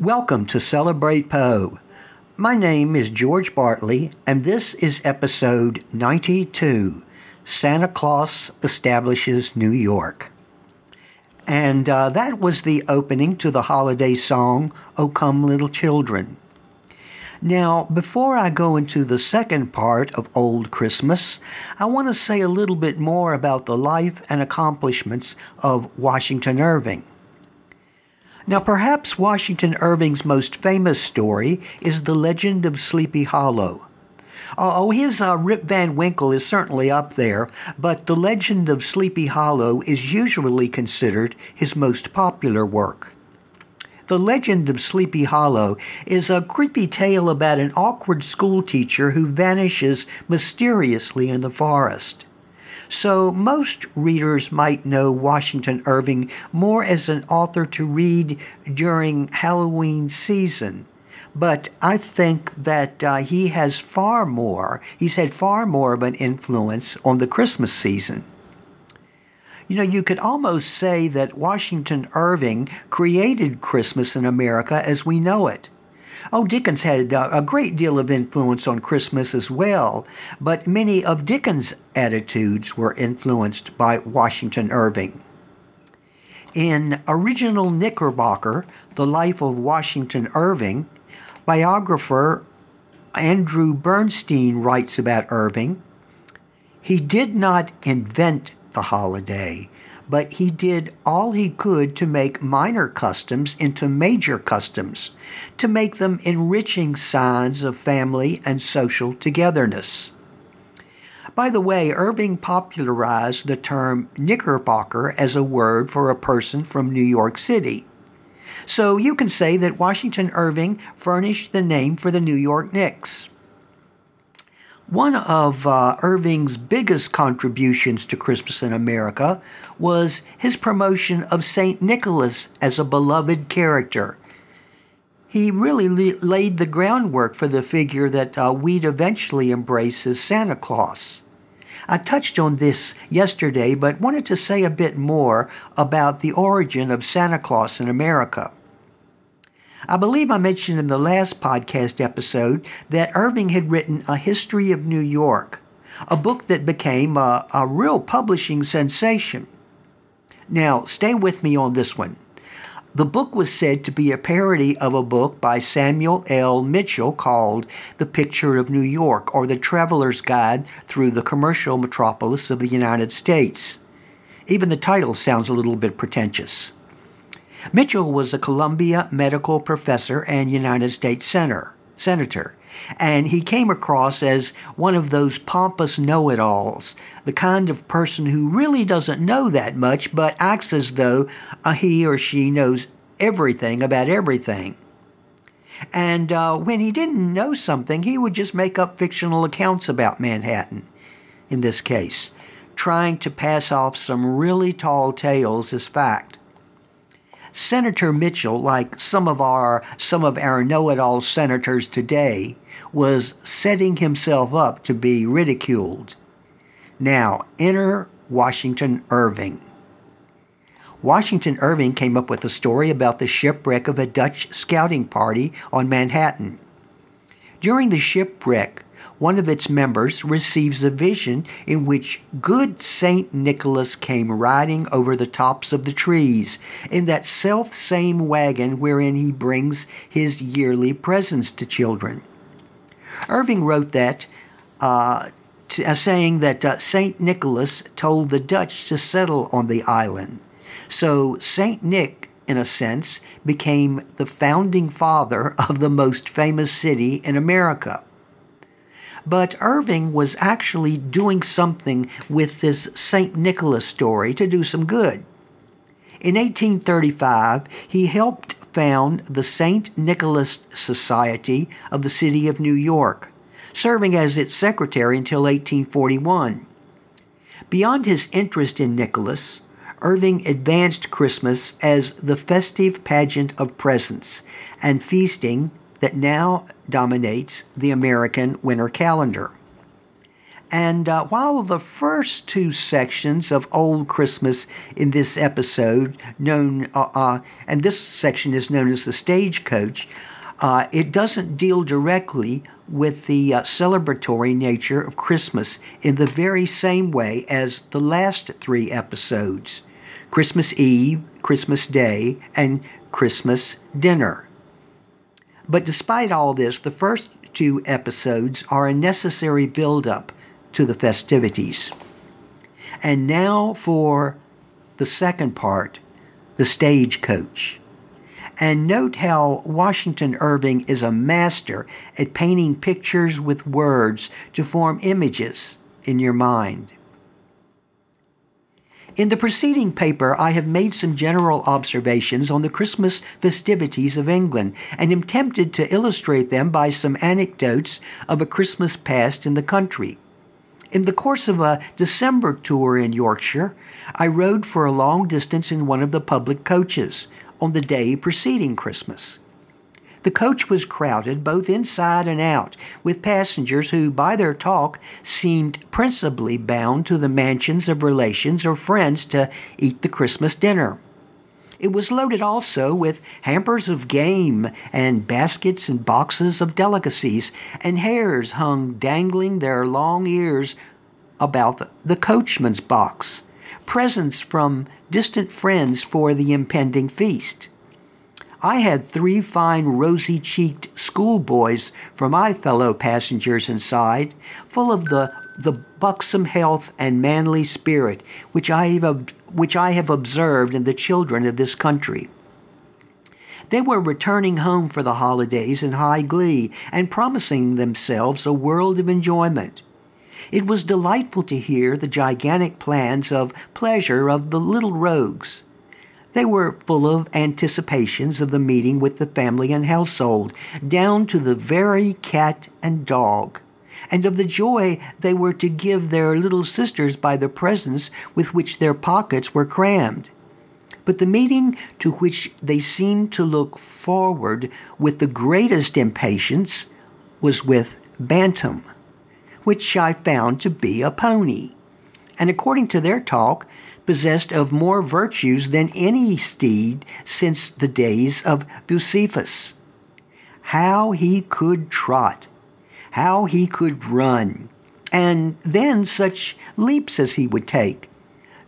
Welcome to Celebrate Poe. My name is George Bartley, and this is episode 92 Santa Claus Establishes New York. And uh, that was the opening to the holiday song, O Come Little Children. Now, before I go into the second part of Old Christmas, I want to say a little bit more about the life and accomplishments of Washington Irving. Now, perhaps Washington Irving's most famous story is the legend of Sleepy Hollow. Oh, his uh, Rip Van Winkle is certainly up there, but The Legend of Sleepy Hollow is usually considered his most popular work. The Legend of Sleepy Hollow is a creepy tale about an awkward schoolteacher who vanishes mysteriously in the forest. So most readers might know Washington Irving more as an author to read during Halloween season. But I think that uh, he has far more, he's had far more of an influence on the Christmas season. You know, you could almost say that Washington Irving created Christmas in America as we know it. Oh, Dickens had uh, a great deal of influence on Christmas as well, but many of Dickens' attitudes were influenced by Washington Irving. In original Knickerbocker, The Life of Washington Irving, biographer Andrew Burstein writes about Irving. He did not invent the holiday, but he did all he could to make minor customs into major customs, to make them enriching signs of family and social togetherness. By the way, Irving popularized the term Knickerbocker as a word for a person from New York City. So you can say that Washington Irving furnished the name for the New York Knicks. One of uh, Irving's biggest contributions to Christmas in America was his promotion of St. Nicholas as a beloved character. He really laid the groundwork for the figure that uh, we'd eventually embrace as Santa Claus. I touched on this yesterday, but wanted to say a bit more about the origin of Santa Claus in America. I believe I mentioned in the last podcast episode that Irving had written A History of New York, a book that became a, a real publishing sensation. Now, stay with me on this one. The book was said to be a parody of a book by Samuel L. Mitchill called The Picture of New York or The Traveler's Guide Through the Commercial Metropolis of the United States. Even the title sounds a little bit pretentious. Mitchill was a Columbia medical professor and United States senator, senator, and he came across as one of those pompous know it alls, the kind of person who really doesn't know that much but acts as though he or she knows everything about everything. And uh, when he didn't know something, he would just make up fictional accounts about Manhattan, in this case, trying to pass off some really tall tales as fact. Senator Mitchill, like some of our some of our know-it-all senators today, was setting himself up to be ridiculed. Now, enter Washington Irving. Washington Irving came up with a story about the shipwreck of a Dutch scouting party on Manhattan. During the shipwreck, one of its members receives a vision in which good Saint Nicholas came riding over the tops of the trees in that self same wagon wherein he brings his yearly presents to children. Irving wrote that, uh, t- uh, saying that uh, Saint Nicholas told the Dutch to settle on the island. So Saint Nick, in a sense, became the founding father of the most famous city in America. But Irving was actually doing something with this St. Nicholas story to do some good. In 1835, he helped found the St. Nicholas Society of the City of New York, serving as its secretary until 1841. Beyond his interest in Nicholas, Irving advanced Christmas as the festive pageant of presents and feasting that now dominates the American winter calendar. And uh, while the first two sections of Old Christmas in this episode, known uh, uh, and this section is known as the stagecoach, uh, it doesn't deal directly with the uh, celebratory nature of Christmas in the very same way as the last three episodes Christmas Eve, Christmas Day, and Christmas Dinner. But despite all this, the first two episodes are a necessary build up to the festivities. And now for the second part the stagecoach. And note how Washington Irving is a master at painting pictures with words to form images in your mind. In the preceding paper, I have made some general observations on the Christmas festivities of England and am tempted to illustrate them by some anecdotes of a Christmas past in the country. In the course of a December tour in Yorkshire, I rode for a long distance in one of the public coaches on the day preceding Christmas. The coach was crowded both inside and out with passengers who, by their talk, seemed principally bound to the mansions of relations or friends to eat the Christmas dinner. It was loaded also with hampers of game and baskets and boxes of delicacies, and hares hung dangling their long ears about the coachman's box, presents from distant friends for the impending feast. I had three fine rosy cheeked schoolboys for my fellow passengers inside, full of the the buxom health and manly spirit which I have, which I have observed in the children of this country. They were returning home for the holidays in high glee and promising themselves a world of enjoyment. It was delightful to hear the gigantic plans of pleasure of the little rogues. They were full of anticipations of the meeting with the family and household, down to the very cat and dog and of the joy they were to give their little sisters by the presents with which their pockets were crammed. But the meeting to which they seemed to look forward with the greatest impatience was with Bantam, which I found to be a pony, and according to their talk, possessed of more virtues than any steed since the days of Bucephus. How he could trot! how he could run, and then such leaps as he would take.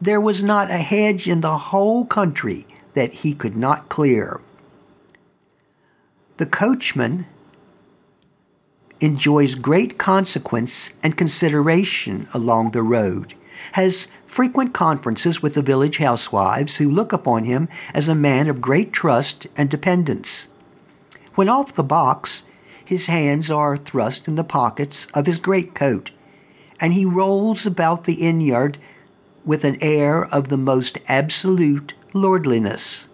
There was not a hedge in the whole country that he could not clear. The coachman enjoys great consequence and consideration along the road, has frequent conferences with the village housewives who look upon him as a man of great trust and dependence. When off the box, his hands are thrust in the pockets of his greatcoat, and he rolls about the inn yard with an air of the most absolute lordliness.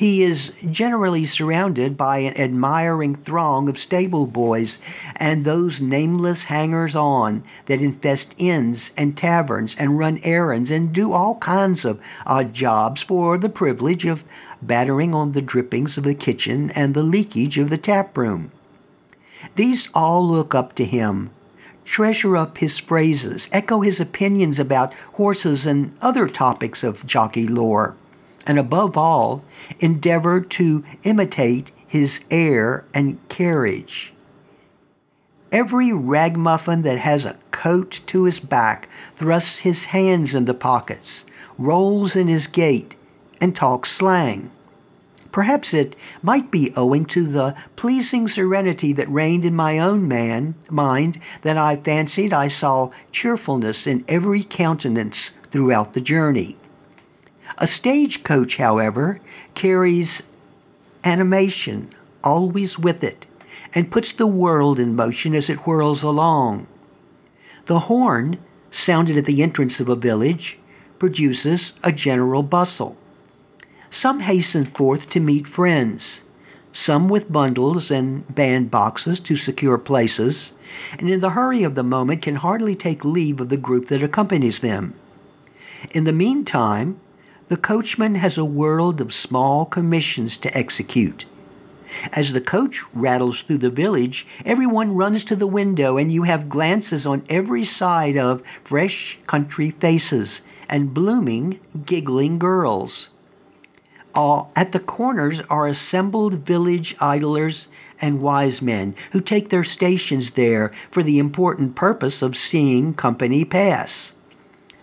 He is generally surrounded by an admiring throng of stable boys and those nameless hangers on that infest inns and taverns and run errands and do all kinds of odd jobs for the privilege of battering on the drippings of the kitchen and the leakage of the tap room. These all look up to him, treasure up his phrases, echo his opinions about horses and other topics of jockey lore, and above all, endeavor to imitate his air and carriage. Every ragamuffin that has a coat to his back thrusts his hands in the pockets, rolls in his gait, and talks slang. Perhaps it might be owing to the pleasing serenity that reigned in my own man mind that I fancied I saw cheerfulness in every countenance throughout the journey. A stagecoach, however, carries animation always with it and puts the world in motion as it whirls along. The horn, sounded at the entrance of a village, produces a general bustle. Some hasten forth to meet friends, some with bundles and bandboxes to secure places, and in the hurry of the moment can hardly take leave of the group that accompanies them. In the meantime, the coachman has a world of small commissions to execute. As the coach rattles through the village, everyone runs to the window, and you have glances on every side of fresh country faces and blooming, giggling girls. All at the corners are assembled village idlers and wise men who take their stations there for the important purpose of seeing company pass.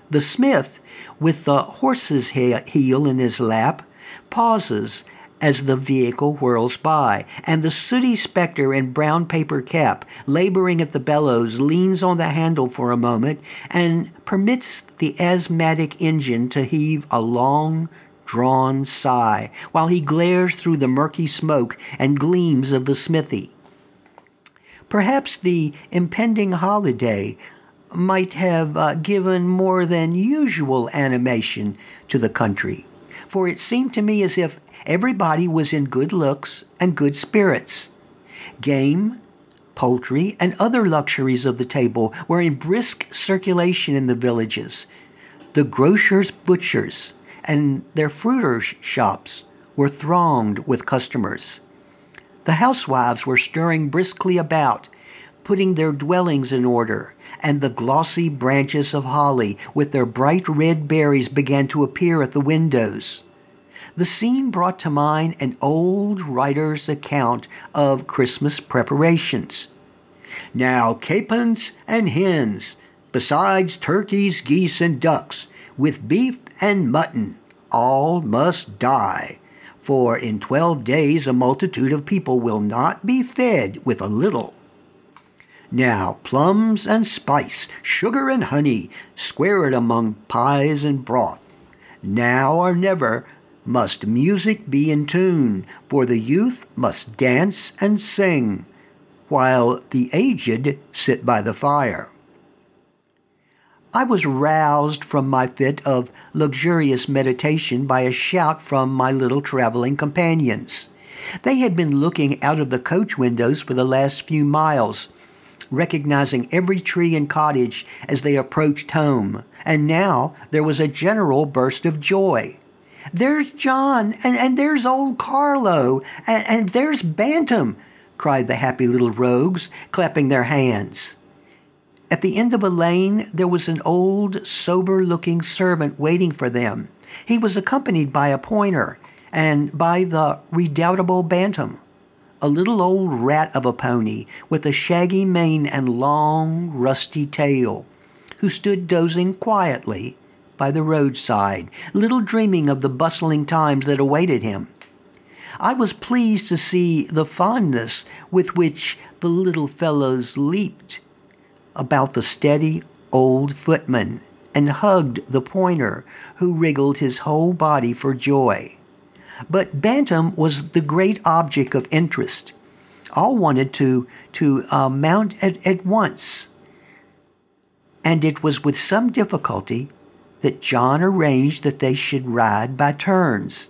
The smith, with the horse's heel in his lap, pauses as the vehicle whirls by, and the sooty spectre in brown paper cap, laboring at the bellows, leans on the handle for a moment and permits the asthmatic engine to heave a long, drawn sigh while he glares through the murky smoke and gleams of the smithy. Perhaps the impending holiday might have uh, given more than usual animation to the country, for it seemed to me as if everybody was in good looks and good spirits. Game, poultry, and other luxuries of the table were in brisk circulation in the villages. The grocers, butchers, and their fruiters' shops were thronged with customers. The housewives were stirring briskly about, putting their dwellings in order, and the glossy branches of holly with their bright red berries began to appear at the windows. The scene brought to mind an old writer's account of Christmas preparations. Now, capons and hens, besides turkeys, geese, and ducks, with beef and mutton, all must die. For in twelve days a multitude of people will not be fed with a little. Now, plums and spice, sugar and honey, square it among pies and broth. Now or never must music be in tune, for the youth must dance and sing, while the aged sit by the fire. I was roused from my fit of luxurious meditation by a shout from my little traveling companions. They had been looking out of the coach windows for the last few miles, recognizing every tree and cottage as they approached home, and now there was a general burst of joy. There's John, and, and there's old Carlo, and, and there's Bantam, cried the happy little rogues, clapping their hands. At the end of a lane, there was an old, sober looking servant waiting for them. He was accompanied by a pointer and by the redoubtable Bantam, a little old rat of a pony with a shaggy mane and long, rusty tail, who stood dozing quietly by the roadside, little dreaming of the bustling times that awaited him. I was pleased to see the fondness with which the little fellows leaped about the steady old footman and hugged the pointer, who wriggled his whole body for joy. But Bantam was the great object of interest. All wanted to, to uh, mount at, at once, and it was with some difficulty that John arranged that they should ride by turns,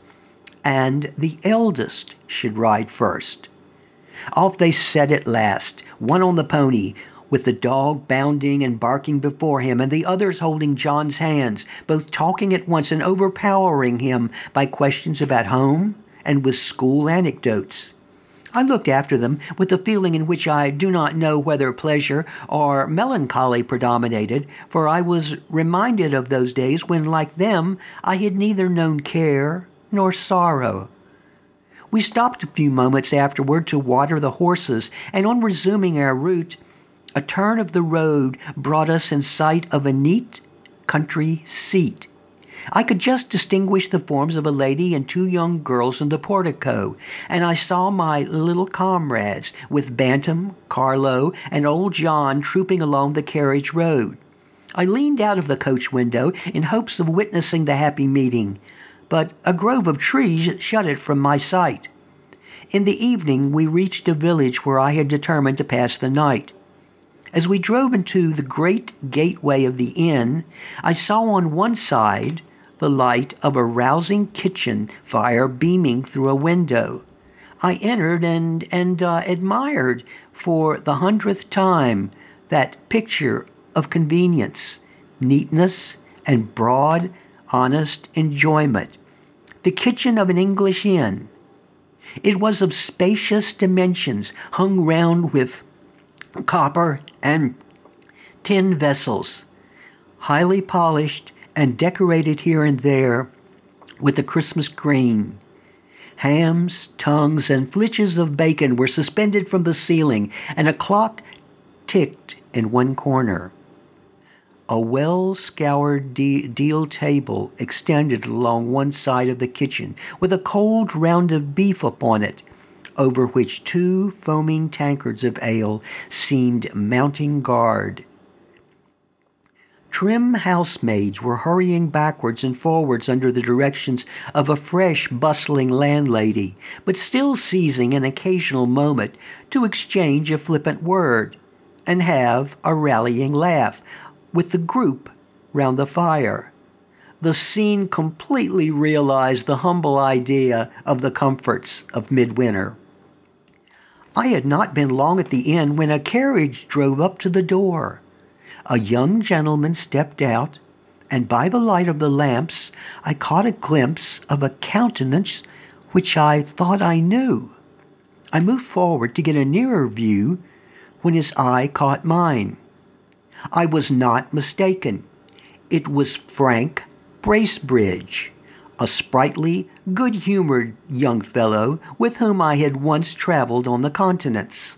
and the eldest should ride first. Off they set at last, one on the pony, with the dog bounding and barking before him, and the others holding John's hands, both talking at once and overpowering him by questions about home and with school anecdotes. I looked after them with a feeling in which I do not know whether pleasure or melancholy predominated, for I was reminded of those days when, like them, I had neither known care nor sorrow. We stopped a few moments afterward to water the horses, and on resuming our route, a turn of the road brought us in sight of a neat country seat I could just distinguish the forms of a lady and two young girls in the portico, and I saw my little comrades with Bantam, Carlo, and old John trooping along the carriage road. I leaned out of the coach window in hopes of witnessing the happy meeting, but a grove of trees shut it from my sight. In the evening, we reached a village where I had determined to pass the night. As we drove into the great gateway of the inn, I saw on one side the light of a rousing kitchen fire beaming through a window. I entered and, and uh, admired for the hundredth time that picture of convenience, neatness, and broad, honest enjoyment. The kitchen of an English inn. It was of spacious dimensions, hung round with copper and tin vessels, highly polished and decorated here and there with the Christmas green. Hams, tongues, and flitches of bacon were suspended from the ceiling, and a clock ticked in one corner. A well scoured de- deal table extended along one side of the kitchen, with a cold round of beef upon it, over which two foaming tankards of ale seemed mounting guard. Trim housemaids were hurrying backwards and forwards under the directions of a fresh, bustling landlady, but still seizing an occasional moment to exchange a flippant word and have a rallying laugh with the group round the fire. The scene completely realized the humble idea of the comforts of midwinter. I had not been long at the inn when a carriage drove up to the door a young gentleman stepped out, and by the light of the lamps I caught a glimpse of a countenance which I thought I knew. I moved forward to get a nearer view when his eye caught mine. I was not mistaken. It was Frank Bracebridge, a sprightly, good humored young fellow with whom I had once traveled on the continents.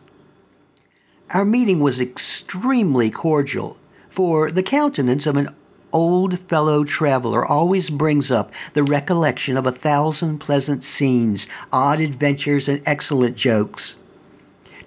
Our meeting was extremely cordial, for the countenance of an old fellow traveler always brings up the recollection of a thousand pleasant scenes, odd adventures, and excellent jokes.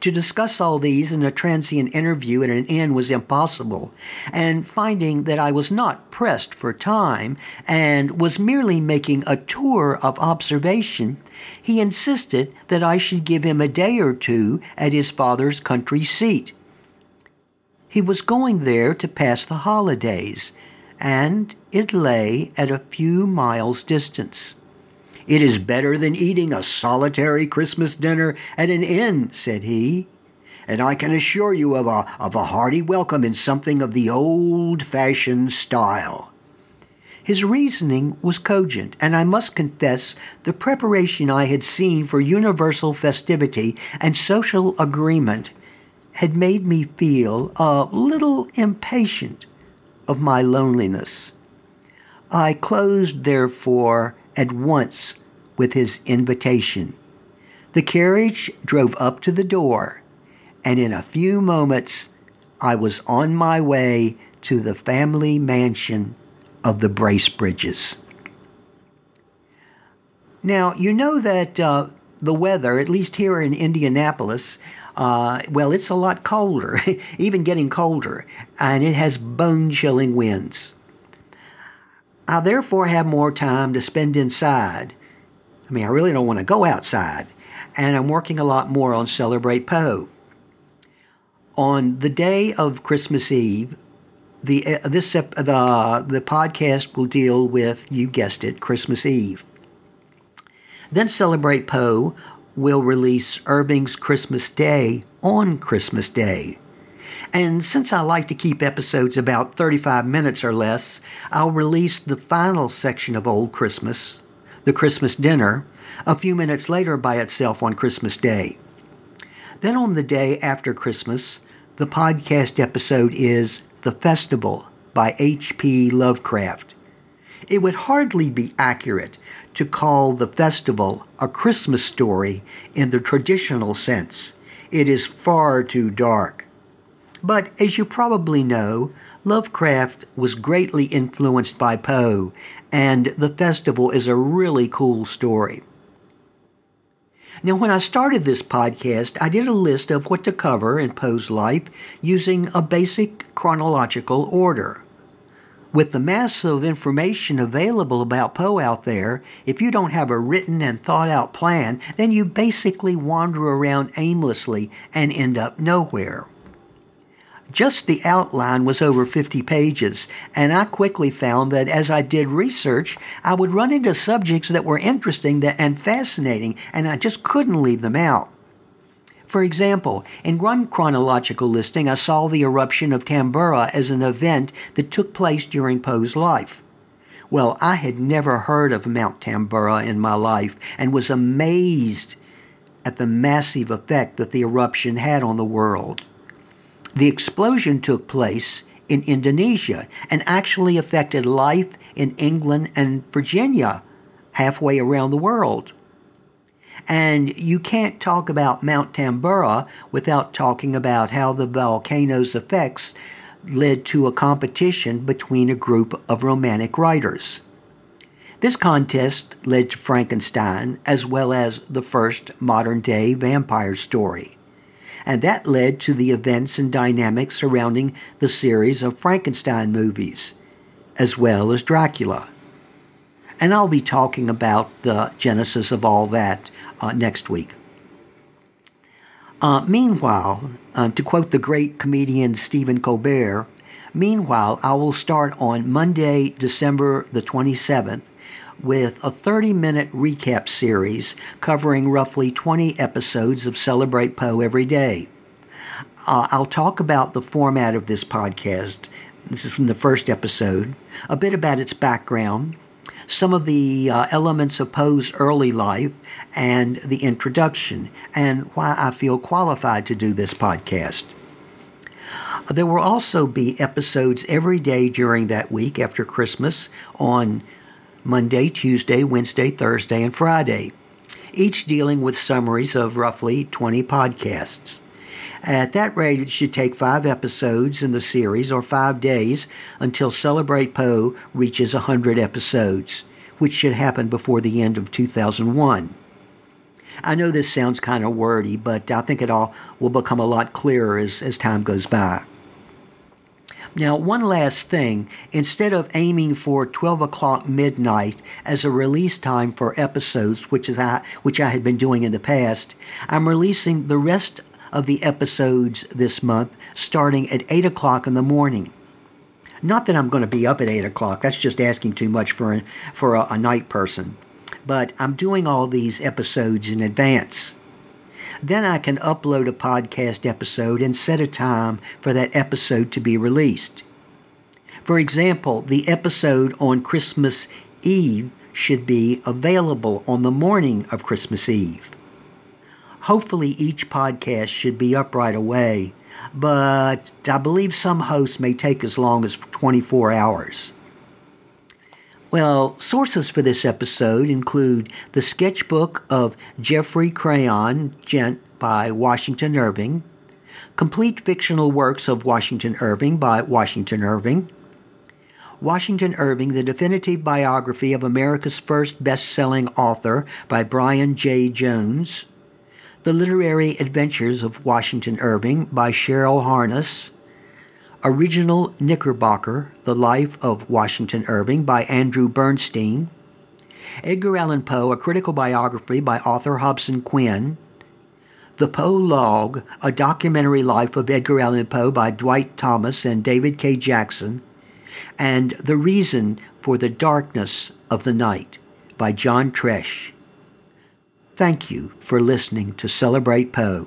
To discuss all these in a transient interview at an inn was impossible, and finding that I was not pressed for time and was merely making a tour of observation, he insisted that I should give him a day or two at his father's country seat. He was going there to pass the holidays, and it lay at a few miles' distance. It is better than eating a solitary Christmas dinner at an inn, said he, and I can assure you of a, of a hearty welcome in something of the old fashioned style. His reasoning was cogent, and I must confess the preparation I had seen for universal festivity and social agreement had made me feel a little impatient of my loneliness. I closed, therefore, at once with his invitation. The carriage drove up to the door, and in a few moments I was on my way to the family mansion of the Bracebridges. Now, you know that uh, the weather, at least here in Indianapolis, uh, well, it's a lot colder, even getting colder, and it has bone chilling winds. I therefore have more time to spend inside I mean, I really don't want to go outside. And I'm working a lot more on Celebrate Poe. On the day of Christmas Eve, the uh, this uh, the the podcast will deal with you guessed it Christmas Eve. Then Celebrate Poe will release Irving's Christmas Day on Christmas Day. And since I like to keep episodes about 35 minutes or less, I'll release the final section of Old Christmas the Christmas dinner, a few minutes later by itself on Christmas Day. Then on the day after Christmas, the podcast episode is The Festival by H.P. Lovecraft. It would hardly be accurate to call the festival a Christmas story in the traditional sense. It is far too dark. But as you probably know, Lovecraft was greatly influenced by Poe, and the festival is a really cool story. Now, when I started this podcast, I did a list of what to cover in Poe's life using a basic chronological order. With the mass of information available about Poe out there, if you don't have a written and thought out plan, then you basically wander around aimlessly and end up nowhere. Just the outline was over 50 pages, and I quickly found that as I did research, I would run into subjects that were interesting and fascinating, and I just couldn't leave them out. For example, in one chronological listing, I saw the eruption of Tambora as an event that took place during Poe's life. Well, I had never heard of Mount Tambora in my life and was amazed at the massive effect that the eruption had on the world. The explosion took place in Indonesia and actually affected life in England and Virginia, halfway around the world. And you can't talk about Mount Tambora without talking about how the volcano's effects led to a competition between a group of romantic writers. This contest led to Frankenstein as well as the first modern day vampire story. And that led to the events and dynamics surrounding the series of Frankenstein movies, as well as Dracula. And I'll be talking about the genesis of all that uh, next week. Uh, meanwhile, uh, to quote the great comedian Stephen Colbert, meanwhile, I will start on Monday, December the 27th, with a 30 minute recap series covering roughly 20 episodes of Celebrate Poe every day. Uh, I'll talk about the format of this podcast. This is from the first episode, a bit about its background, some of the uh, elements of Poe's early life and the introduction, and why I feel qualified to do this podcast. There will also be episodes every day during that week after Christmas on Monday, Tuesday, Wednesday, Thursday, and Friday, each dealing with summaries of roughly 20 podcasts. At that rate, it should take five episodes in the series or five days until Celebrate Poe reaches 100 episodes, which should happen before the end of 2001. I know this sounds kind of wordy, but I think it all will become a lot clearer as, as time goes by. Now, one last thing instead of aiming for 12 o'clock midnight as a release time for episodes, which, is I, which I had been doing in the past, I'm releasing the rest of the episodes this month starting at 8 o'clock in the morning. Not that I'm going to be up at 8 o'clock, that's just asking too much for, a, for a, a night person. But I'm doing all these episodes in advance. Then I can upload a podcast episode and set a time for that episode to be released. For example, the episode on Christmas Eve should be available on the morning of Christmas Eve. Hopefully, each podcast should be up right away, but I believe some hosts may take as long as 24 hours. Well, sources for this episode include the sketchbook of Geoffrey Crayon, Gent by Washington Irving, complete fictional works of Washington Irving by Washington Irving, Washington Irving, the definitive biography of America's first best selling author by Brian J. Jones, the Literary Adventures of Washington Irving by Cheryl Harness. Original Knickerbocker, The Life of Washington Irving by Andrew Burstein. Edgar Allan Poe, A Critical Biography by Arthur Hobson Quinn. The Poe Log, a documentary life of Edgar Allan Poe by Dwight Thomas and David K. Jackson. And The Reason for the Darkness of the Night by John Tresch. Thank you for listening to Celebrate Poe.